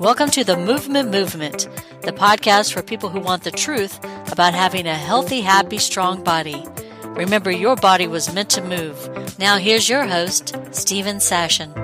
Welcome to the Movement Movement, the podcast for people who want the truth about having a healthy, happy, strong body. Remember, your body was meant to move. Now, here's your host, Steven Sashen.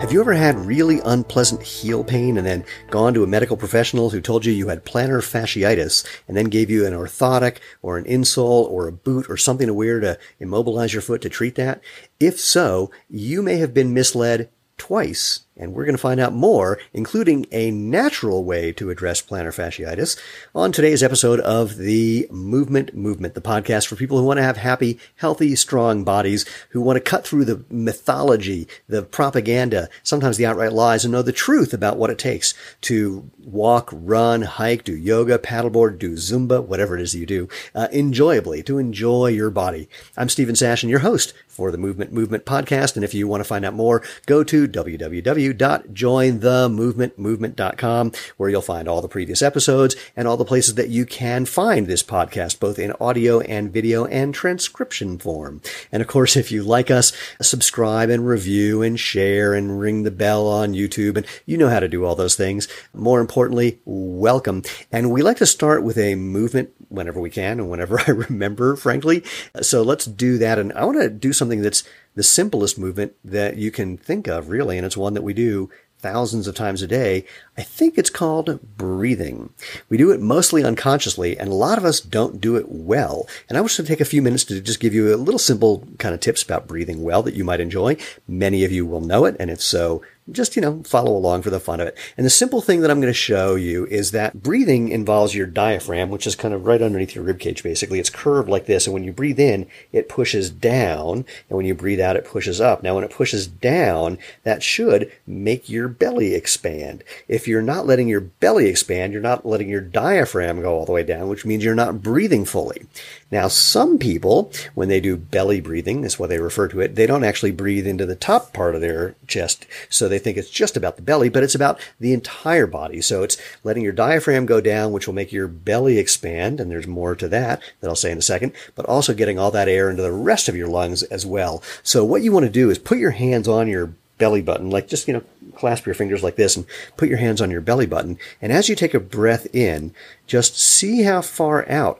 Have you ever had really unpleasant heel pain and then gone to a medical professional who told you you had plantar fasciitis and then gave you an orthotic or an insole or a boot or something to wear to immobilize your foot to treat that? If so, you may have been misled twice and we're going to find out more, including a natural way to address plantar fasciitis on today's episode of the Movement Movement, the podcast for people who want to have happy, healthy, strong bodies, who want to cut through the mythology, the propaganda, sometimes the outright lies, and know the truth about what it takes to walk, run, hike, do yoga, paddleboard, do Zumba, whatever it is you do, uh, enjoyably, to enjoy your body. I'm Steven Sash, and your host for the Movement Movement podcast. And if you want to find out more, go to www www.jointhemovementmovement.com where you'll find all the previous episodes and all the places that you can find this podcast, both in audio and video and transcription form. And of course, if you like us, subscribe and review and share and ring the bell on YouTube. And you know how to do all those things. More importantly, welcome. And we like to start with a movement whenever we can and whenever I remember, frankly. So let's do that. And I want to do something that's the simplest movement that you can think of, really, and it's one that we do thousands of times a day. I think it's called breathing. We do it mostly unconsciously, and a lot of us don't do it well. And I want to take a few minutes to just give you a little simple kind of tips about breathing well that you might enjoy. Many of you will know it, and if so, just, you know, follow along for the fun of it. And the simple thing that I'm going to show you is that breathing involves your diaphragm, which is kind of right underneath your rib cage, basically. It's curved like this. And when you breathe in, it pushes down. And when you breathe out, it pushes up. Now, when it pushes down, that should make your belly expand. If you're not letting your belly expand, you're not letting your diaphragm go all the way down, which means you're not breathing fully. Now, some people, when they do belly breathing, is what they refer to it, they don't actually breathe into the top part of their chest. So they think it's just about the belly, but it's about the entire body. So it's letting your diaphragm go down, which will make your belly expand. And there's more to that that I'll say in a second, but also getting all that air into the rest of your lungs as well. So what you want to do is put your hands on your belly button, like just, you know, clasp your fingers like this and put your hands on your belly button. And as you take a breath in, just see how far out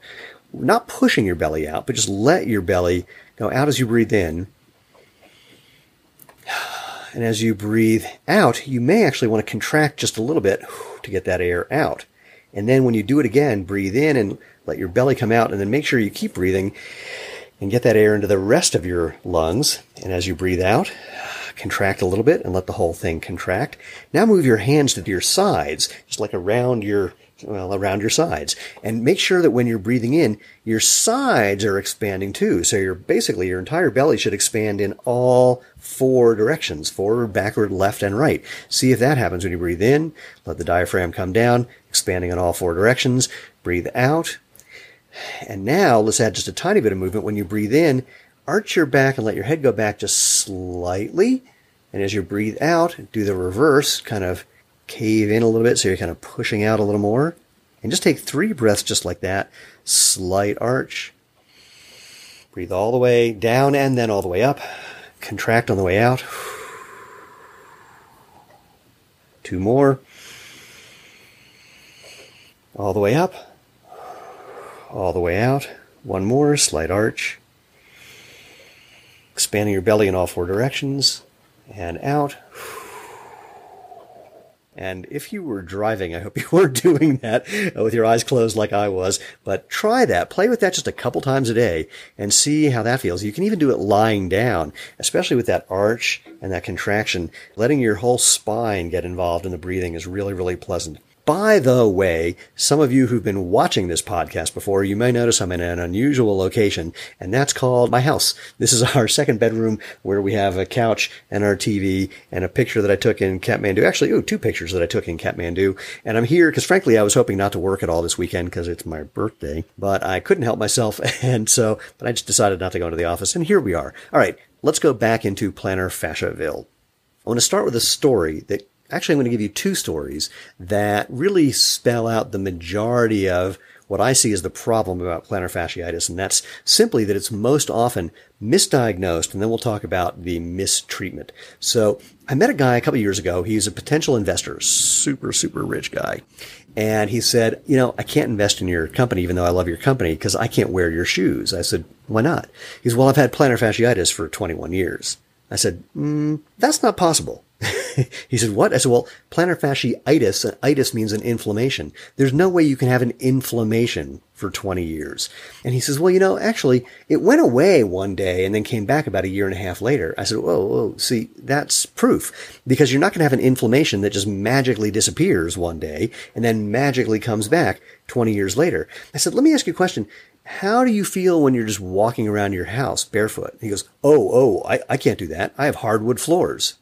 not pushing your belly out, but just let your belly go out as you breathe in. And as you breathe out, you may actually want to contract just a little bit to get that air out. And then when you do it again, breathe in and let your belly come out, and then make sure you keep breathing and get that air into the rest of your lungs. And as you breathe out, contract a little bit and let the whole thing contract. Now move your hands to your sides, just like around your well, around your sides. And make sure that when you're breathing in, your sides are expanding too. So you're basically your entire belly should expand in all four directions, forward, backward, left, and right. See if that happens when you breathe in. Let the diaphragm come down, expanding in all four directions. Breathe out. And now let's add just a tiny bit of movement. When you breathe in, arch your back and let your head go back just slightly. And as you breathe out, do the reverse, kind of cave in a little bit so you're kind of pushing out a little more. And just take three breaths just like that. Slight arch. Breathe all the way down and then all the way up. Contract on the way out. Two more. All the way up. All the way out. One more. Slight arch. Expanding your belly in all four directions. And out. And if you were driving, I hope you weren't doing that uh, with your eyes closed like I was, but try that. Play with that just a couple times a day and see how that feels. You can even do it lying down, especially with that arch and that contraction. Letting your whole spine get involved in the breathing is really, really pleasant. By the way, some of you who've been watching this podcast before, you may notice I'm in an unusual location, and that's called my house. This is our second bedroom where we have a couch and our TV and a picture that I took in Kathmandu. Actually, ooh, two pictures that I took in Kathmandu. And I'm here because frankly, I was hoping not to work at all this weekend because it's my birthday, but I couldn't help myself. And so, but I just decided not to go into the office. And here we are. All right. Let's go back into Planner fasciaville. I want to start with a story that Actually, I'm going to give you two stories that really spell out the majority of what I see as the problem about plantar fasciitis, and that's simply that it's most often misdiagnosed, and then we'll talk about the mistreatment. So I met a guy a couple years ago. He's a potential investor, super, super rich guy. And he said, you know, I can't invest in your company, even though I love your company, because I can't wear your shoes. I said, why not? He said, well, I've had plantar fasciitis for 21 years. I said, mm, that's not possible. he said, what? I said, well, plantar fasciitis, itis means an inflammation. There's no way you can have an inflammation for 20 years. And he says, well, you know, actually, it went away one day and then came back about a year and a half later. I said, whoa, whoa, see, that's proof because you're not going to have an inflammation that just magically disappears one day and then magically comes back 20 years later. I said, let me ask you a question. How do you feel when you're just walking around your house barefoot? He goes, Oh, oh, I, I can't do that. I have hardwood floors.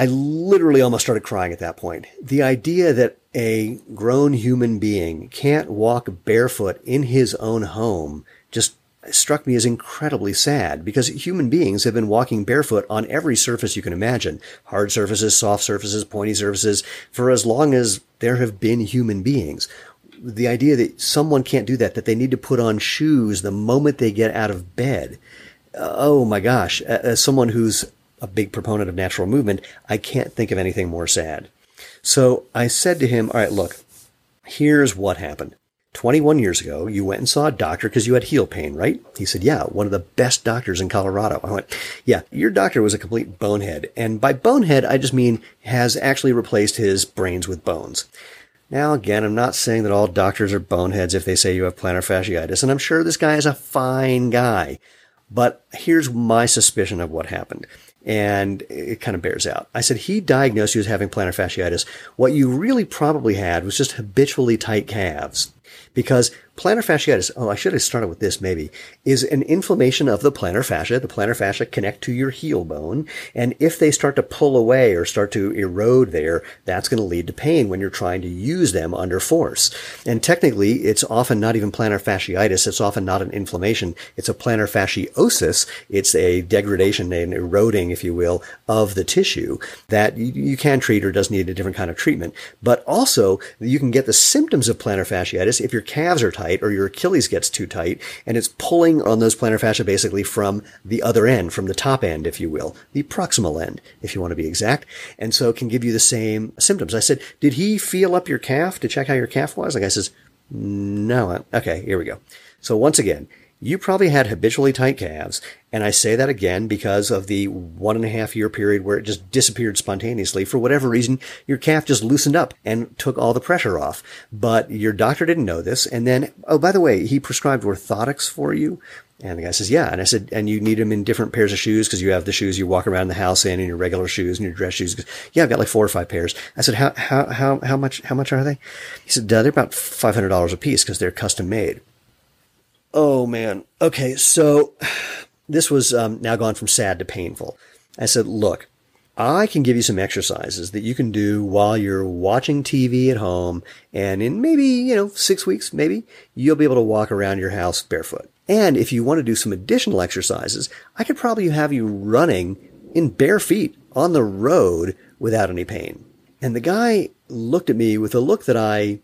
I literally almost started crying at that point. The idea that a grown human being can't walk barefoot in his own home just struck me as incredibly sad because human beings have been walking barefoot on every surface you can imagine. Hard surfaces, soft surfaces, pointy surfaces for as long as there have been human beings the idea that someone can't do that, that they need to put on shoes the moment they get out of bed. Uh, oh my gosh. As someone who's a big proponent of natural movement, I can't think of anything more sad. So I said to him, all right, look, here's what happened. 21 years ago, you went and saw a doctor because you had heel pain, right? He said, yeah, one of the best doctors in Colorado. I went, yeah, your doctor was a complete bonehead. And by bonehead, I just mean has actually replaced his brains with bones. Now, again, I'm not saying that all doctors are boneheads if they say you have plantar fasciitis, and I'm sure this guy is a fine guy. But here's my suspicion of what happened. And it kind of bears out. I said he diagnosed you as having plantar fasciitis. What you really probably had was just habitually tight calves. Because plantar fasciitis, oh, I should have started with this maybe, is an inflammation of the plantar fascia. The plantar fascia connect to your heel bone. And if they start to pull away or start to erode there, that's going to lead to pain when you're trying to use them under force. And technically, it's often not even plantar fasciitis. It's often not an inflammation. It's a plantar fasciosis. It's a degradation, an eroding, if you will, of the tissue that you, you can treat or does need a different kind of treatment. But also, you can get the symptoms of plantar fasciitis if your calves are tight tight or your Achilles gets too tight and it's pulling on those plantar fascia basically from the other end, from the top end, if you will, the proximal end, if you want to be exact. And so it can give you the same symptoms. I said, did he feel up your calf to check how your calf was? The guy says, no. Okay, here we go. So once again, you probably had habitually tight calves. And I say that again because of the one and a half year period where it just disappeared spontaneously. For whatever reason, your calf just loosened up and took all the pressure off. But your doctor didn't know this. And then, oh, by the way, he prescribed orthotics for you. And the guy says, yeah. And I said, and you need them in different pairs of shoes because you have the shoes you walk around the house in and your regular shoes and your dress shoes. Yeah, I've got like four or five pairs. I said, how, how, how, how much, how much are they? He said, they're about $500 a piece because they're custom made. Oh man. Okay. So this was um, now gone from sad to painful. I said, look, I can give you some exercises that you can do while you're watching TV at home. And in maybe, you know, six weeks, maybe you'll be able to walk around your house barefoot. And if you want to do some additional exercises, I could probably have you running in bare feet on the road without any pain. And the guy looked at me with a look that I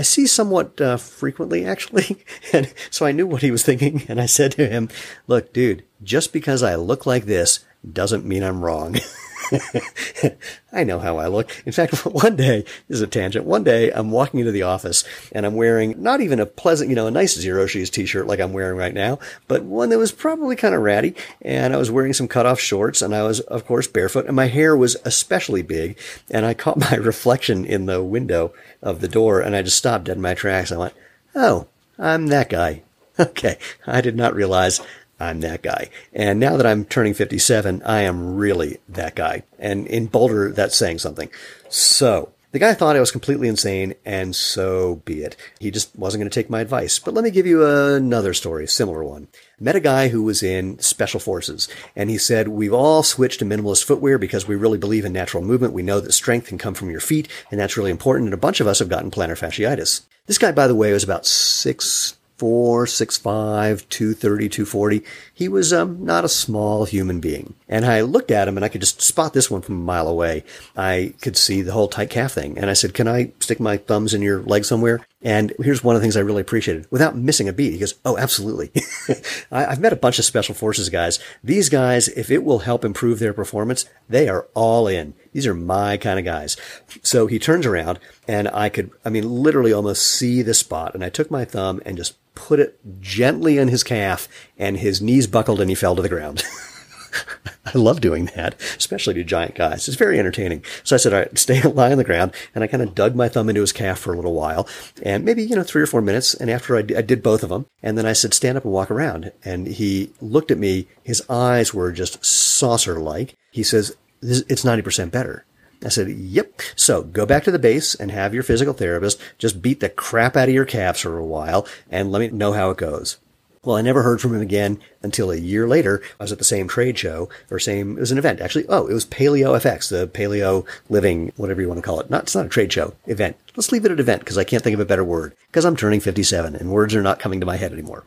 I see somewhat uh, frequently, actually. and so I knew what he was thinking. And I said to him, Look, dude, just because I look like this doesn't mean I'm wrong. I know how I look. In fact, one day, this is a tangent. One day, I'm walking into the office and I'm wearing not even a pleasant, you know, a nice Xero Shoes t-shirt like I'm wearing right now, but one that was probably kind of ratty. And I was wearing some cutoff shorts and I was, of course, barefoot and my hair was especially big. And I caught my reflection in the window of the door and I just stopped dead in my tracks. I went, Oh, I'm that guy. Okay. I did not realize I'm that guy. And now that I'm turning 57, I am really that guy. And in Boulder, that's saying something. So the guy thought I was completely insane, and so be it. He just wasn't going to take my advice. But let me give you another story, similar one. Met a guy who was in special forces, and he said, We've all switched to minimalist footwear because we really believe in natural movement. We know that strength can come from your feet, and that's really important. And a bunch of us have gotten plantar fasciitis. This guy, by the way, was about six four, six five, two thirty, two forty. He was um, not a small human being. And I looked at him and I could just spot this one from a mile away. I could see the whole tight calf thing. And I said, Can I stick my thumbs in your leg somewhere? And here's one of the things I really appreciated without missing a beat. He goes, Oh, absolutely. I, have met a bunch of special forces guys. These guys, if it will help improve their performance, they are all in. These are my kind of guys. So he turns around and I could, I mean, literally almost see the spot. And I took my thumb and just put it gently in his calf and his knees buckled and he fell to the ground. I love doing that, especially to giant guys. It's very entertaining. So I said, all right, stay, lie on the ground. And I kind of dug my thumb into his calf for a little while and maybe, you know, three or four minutes. And after I, d- I did both of them, and then I said, stand up and walk around. And he looked at me. His eyes were just saucer like. He says, it's 90% better. I said, yep. So go back to the base and have your physical therapist just beat the crap out of your calves for a while and let me know how it goes. Well, I never heard from him again until a year later. I was at the same trade show or same, it was an event actually. Oh, it was Paleo FX, the Paleo Living, whatever you want to call it. Not, it's not a trade show, event. Let's leave it at event because I can't think of a better word because I'm turning 57 and words are not coming to my head anymore.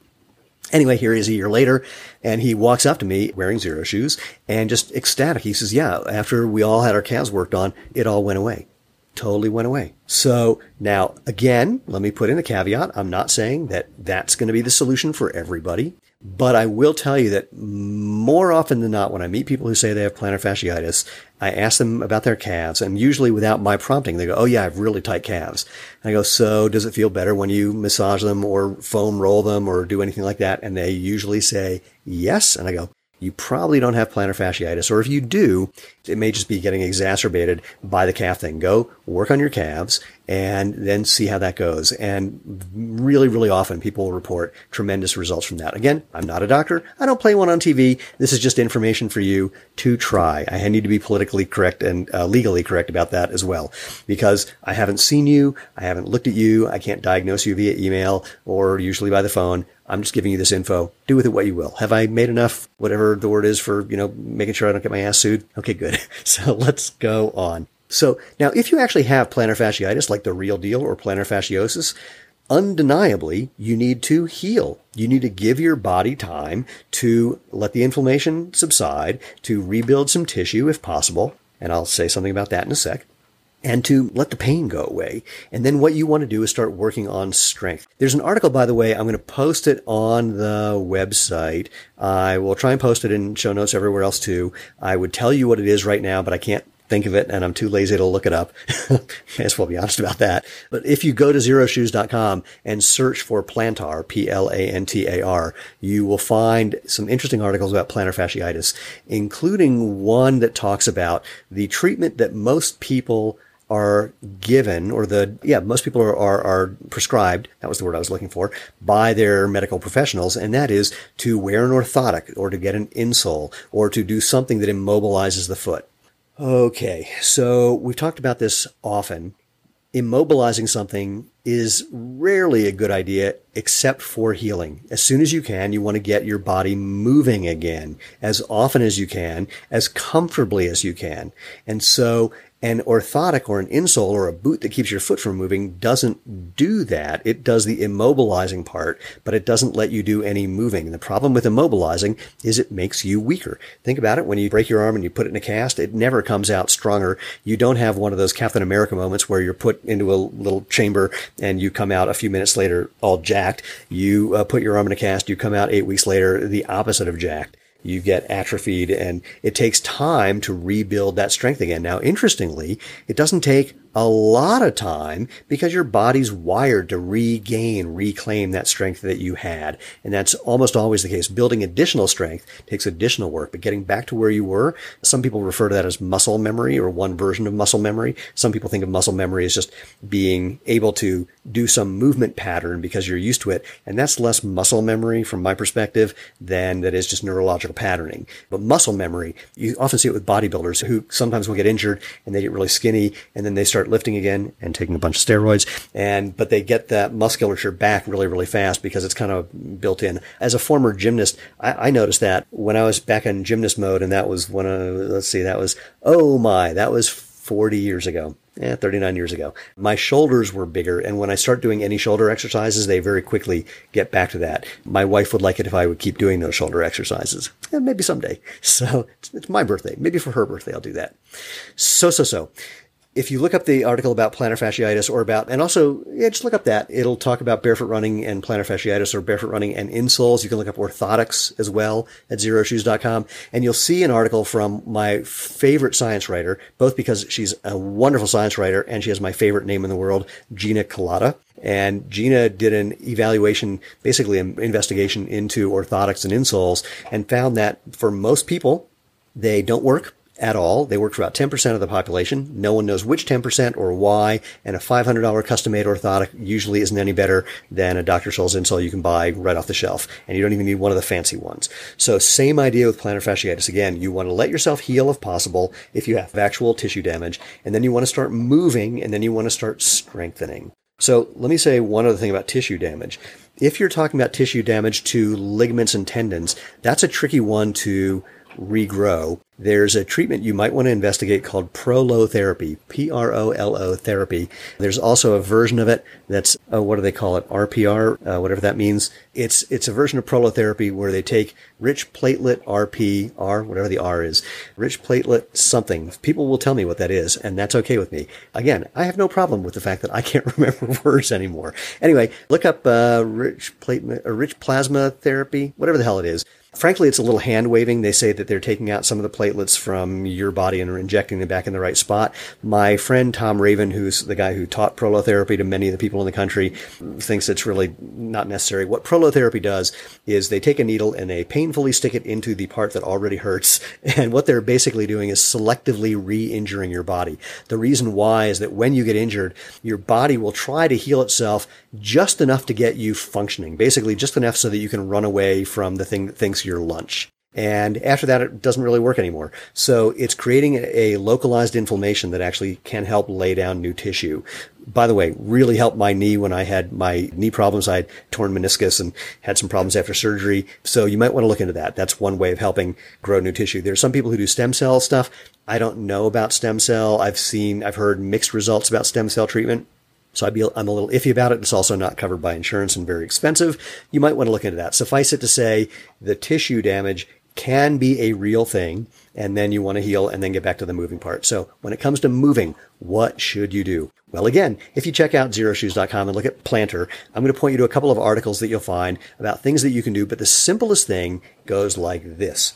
Anyway, here he is a year later, and he walks up to me wearing Xero Shoes and just ecstatic. He says, Yeah, after we all had our calves worked on, it all went away totally went away. So now again, let me put in a caveat. I'm not saying that that's going to be the solution for everybody, but I will tell you that more often than not, when I meet people who say they have plantar fasciitis, I ask them about their calves and usually without my prompting, they go, Oh yeah, I have really tight calves. And I go, so does it feel better when you massage them or foam roll them or do anything like that? And they usually say yes. And I go, you probably don't have plantar fasciitis. Or if you do, it may just be getting exacerbated by the calf thing. Go work on your calves and then see how that goes. And really, really often people will report tremendous results from that. Again, I'm not a doctor. I don't play one on TV. This is just information for you to try. I need to be politically correct and uh, legally correct about that as well, because I haven't seen you. I haven't looked at you. I can't diagnose you via email or usually by the phone. I'm just giving you this info. Do with it what you will. Have I made enough, whatever the word is for, you know, making sure I don't get my ass sued? Okay, good. So let's go on. So now if you actually have plantar fasciitis, like the real deal or plantar fasciosis, undeniably, you need to heal. You need to give your body time to let the inflammation subside, to rebuild some tissue if possible. And I'll say something about that in a sec and to let the pain go away. And then what you want to do is start working on strength. There's an article, by the way, I'm going to post it on the website. I will try and post it in show notes everywhere else too. I would tell you what it is right now, but I can't think of it and I'm too lazy to look it up. May as well be honest about that. But if you go to xeroshoes.com and search for plantar, P-L-A-N-T-A-R, you will find some interesting articles about plantar fasciitis, including one that talks about the treatment that most people are given or the yeah most people are, are, are prescribed that was the word i was looking for by their medical professionals and that is to wear an orthotic or to get an insole or to do something that immobilizes the foot Okay, so we've talked about this often. Immobilizing something is rarely a good idea except for healing. As soon as you can, you want to get your body moving again as often as you can, as comfortably as you can. And so an orthotic or an insole or a boot that keeps your foot from moving doesn't do that. It does the immobilizing part, but it doesn't let you do any moving. And the problem with immobilizing is it makes you weaker. Think about it. When you break your arm and you put it in a cast, it never comes out stronger. You don't have one of those Captain America moments where you're put into a little chamber and you come out a few minutes later all jacked. You uh, put your arm in a cast, you come out eight weeks later the opposite of jacked you get atrophied and it takes time to rebuild that strength again. Now, interestingly, it doesn't take a lot of time because your body's wired to regain, reclaim that strength that you had. And that's almost always the case. Building additional strength takes additional work, but getting back to where you were, some people refer to that as muscle memory or one version of muscle memory. Some people think of muscle memory as just being able to do some movement pattern because you're used to it. And that's less muscle memory from my perspective than that is just neurological patterning. But muscle memory, you often see it with bodybuilders who sometimes will get injured and they get really skinny and then they start start lifting again and taking a bunch of steroids. And, but they get that musculature back really, really fast because it's kind of built in. As a former gymnast, I, I noticed that when I was back in gymnast mode and that was when, I, let's see, that was, oh my, that was 40 years ago. Yeah, 39 years ago. My shoulders were bigger, and when I start doing any shoulder exercises, they very quickly get back to that. My wife would like it if I would keep doing those shoulder exercises. Maybe someday. So it's my birthday. Maybe for her birthday, I'll do that. So, so, so if you look up the article about plantar fasciitis or about, and also, yeah, just look up that. It'll talk about barefoot running and plantar fasciitis or barefoot running and insoles. You can look up orthotics as well at xeroshoes.com. And you'll see an article from my favorite science writer, both because she's a wonderful science writer and she has my favorite name in the world, Gina Kolata. And Gina did an evaluation, basically an investigation into orthotics and insoles and found that for most people, they don't work at all. They work for about 10% of the population. No one knows which 10% or why. And a $500 custom made orthotic usually isn't any better than a Dr. Scholl's insole you can buy right off the shelf. And you don't even need one of the fancy ones. So same idea with plantar fasciitis. Again, you want to let yourself heal if possible if you have actual tissue damage. And then you want to start moving and then you want to start strengthening. So let me say one other thing about tissue damage. If you're talking about tissue damage to ligaments and tendons, that's a tricky one to regrow. There's a treatment you might want to investigate called prolotherapy, P-R-O-L-O therapy. There's also a version of it that's, uh, what do they call it? RPR, uh, whatever that means. It's, it's a version of prolotherapy where they take rich platelet RP, R, whatever the R is, rich platelet something. People will tell me what that is, and that's okay with me. Again, I have no problem with the fact that I can't remember words anymore. Anyway, look up, uh, rich platelet, or rich plasma therapy, whatever the hell it is. Frankly, it's a little hand waving. They say that they're taking out some of the platelets from your body and are injecting them back in the right spot. My friend Tom Ravin, who's the guy who taught prolotherapy to many of the people in the country, thinks it's really not necessary. What prolotherapy does is they take a needle and they painfully stick it into the part that already hurts. And what they're basically doing is selectively re-injuring your body. The reason why is that when you get injured, your body will try to heal itself just enough to get you functioning. Basically, just enough so that you can run away from the thing that thinks your lunch. And after that, it doesn't really work anymore. So it's creating a localized inflammation that actually can help lay down new tissue. By the way, really helped my knee when I had my knee problems. I had torn meniscus and had some problems after surgery. So you might want to look into that. That's one way of helping grow new tissue. There's some people who do stem cell stuff. I don't know about stem cell. I've seen, I've heard mixed results about stem cell treatment. So I'd be, I'm a little iffy about it. It's also not covered by insurance and very expensive. You might want to look into that. Suffice it to say, the tissue damage can be a real thing. And then you want to heal and then get back to the moving part. So when it comes to moving, what should you do? Well, again, if you check out xeroshoes.com and look at plantar, I'm going to point you to a couple of articles that you'll find about things that you can do. But the simplest thing goes like this.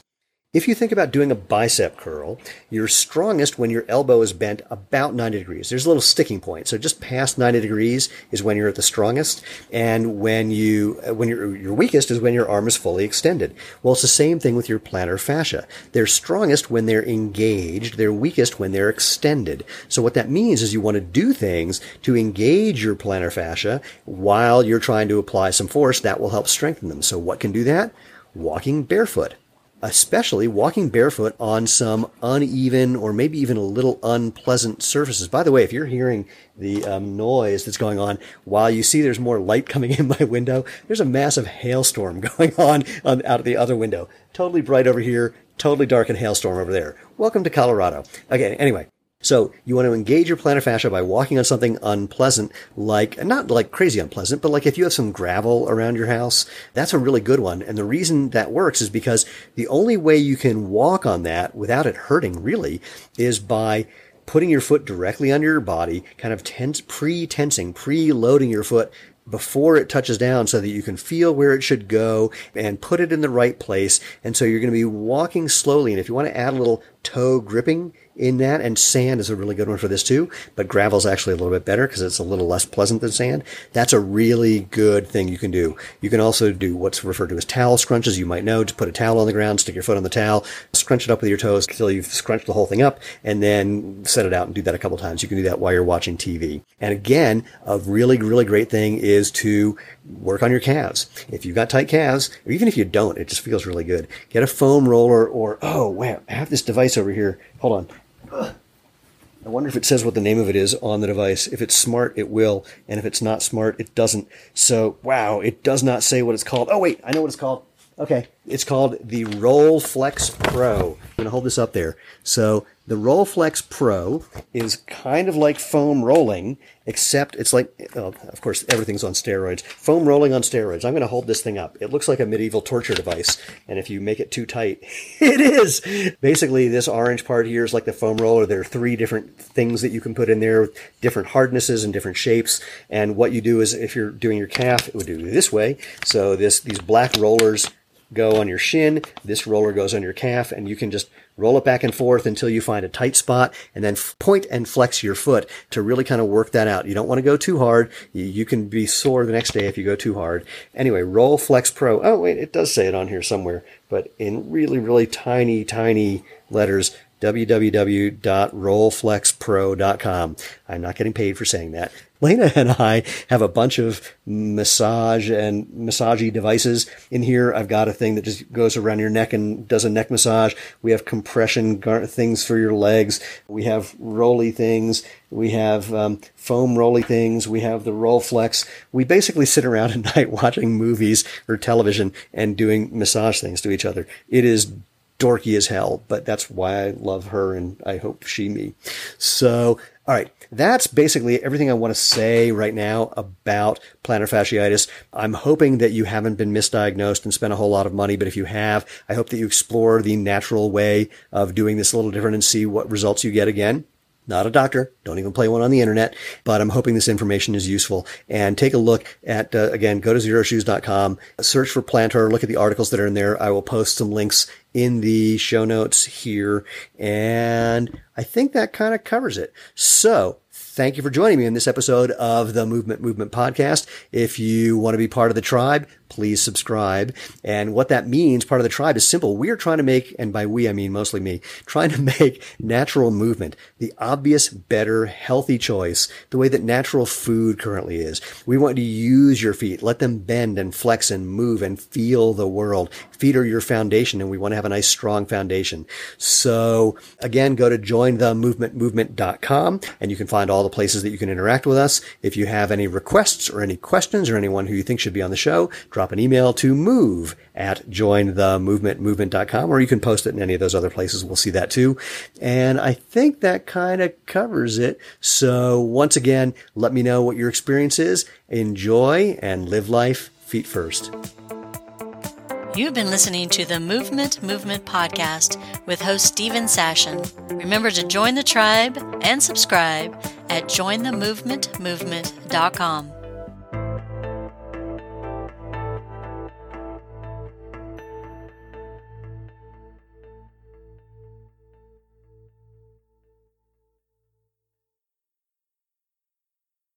If you think about doing a bicep curl, you're strongest when your elbow is bent about 90 degrees. There's a little sticking point. So just past 90 degrees is when you're at the strongest. And when you, uh, when you're, your weakest is when your arm is fully extended. Well, it's the same thing with your plantar fascia. They're strongest when they're engaged. They're weakest when they're extended. So what that means is you want to do things to engage your plantar fascia while you're trying to apply some force that will help strengthen them. So what can do that? Walking barefoot especially walking barefoot on some uneven or maybe even a little unpleasant surfaces. By the way, if you're hearing the um, noise that's going on while you see there's more light coming in my window, there's a massive hailstorm going on, on out of the other window. Totally bright over here, totally dark and hailstorm over there. Welcome to Colorado. Okay, anyway, so you want to engage your plantar fascia by walking on something unpleasant, like, not like crazy unpleasant, but like if you have some gravel around your house, that's a really good one. And the reason that works is because the only way you can walk on that without it hurting really is by putting your foot directly under your body, kind of tense, pre-tensing, pre-loading your foot before it touches down so that you can feel where it should go and put it in the right place. And so you're going to be walking slowly. And if you want to add a little toe gripping in that. And sand is a really good one for this too. But gravel is actually a little bit better because it's a little less pleasant than sand. That's a really good thing you can do. You can also do what's referred to as towel scrunches. You might know to put a towel on the ground, stick your foot on the towel, scrunch it up with your toes until you've scrunched the whole thing up, and then set it out and do that a couple times. You can do that while you're watching TV. And again, a really, really great thing is to work on your calves. If you've got tight calves, or even if you don't, it just feels really good. Get a foam roller or, oh, wow, I have this device over here. Hold on. I wonder if it says what the name of it is on the device. If it's smart, it will. And if it's not smart, it doesn't. So, wow, it does not say what it's called. Oh, wait, I know what it's called. Okay. It's called the Roll Flex Pro. I'm going to hold this up there. So the Roll Flex Pro is kind of like foam rolling, except it's like, of course, everything's on steroids. Foam rolling on steroids. I'm going to hold this thing up. It looks like a medieval torture device. And if you make it too tight, it is. Basically, this orange part here is like the foam roller. There are three different things that you can put in there, different hardnesses and different shapes. And what you do is if you're doing your calf, it would do this way. So this, these black rollers go on your shin. This roller goes on your calf and you can just roll it back and forth until you find a tight spot and then point and flex your foot to really kind of work that out. You don't want to go too hard. You can be sore the next day if you go too hard. Anyway, Roll Flex Pro. Oh, wait, it does say it on here somewhere, but in really, really tiny, tiny letters, www.rollflexpro.com. I'm not getting paid for saying that. Lena and I have a bunch of massage and massagey devices in here. I've got a thing that just goes around your neck and does a neck massage. We have compression gar- things for your legs. We have rolly things. We have um, foam rolly things. We have the roll flex. We basically sit around at night watching movies or television and doing massage things to each other. It is dorky as hell, but that's why I love her and I hope she me. So, all right. That's basically everything I want to say right now about plantar fasciitis. I'm hoping that you haven't been misdiagnosed and spent a whole lot of money, but if you have, I hope that you explore the natural way of doing this a little different and see what results you get again not a doctor. Don't even play one on the internet, but I'm hoping this information is useful. And take a look at, uh, again, go to xeroshoes.com, search for plantar, look at the articles that are in there. I will post some links in the show notes here. And I think that kind of covers it. So Thank you for joining me in this episode of the Movement Movement Podcast. If you want to be part of the tribe, please subscribe. And what that means, part of the tribe, is simple. We are trying to make, and by we, I mean mostly me, trying to make natural movement the obvious, better, healthy choice, the way that natural food currently is. We want to use your feet, let them bend and flex and move and feel the world. Feet are your foundation, and we want to have a nice, strong foundation. So again, go to jointhemovementmovement.com and you can find all the places that you can interact with us. If you have any requests or any questions or anyone who you think should be on the show, drop an email to move at jointhemovementmovement.com or you can post it in any of those other places. We'll see that too. And I think that kind of covers it. So once again, let me know what your experience is. Enjoy and live life feet first. You've been listening to the Movement Movement Podcast with host Steven Sashen. Remember to join the tribe and subscribe at jointhemovementmovement.com.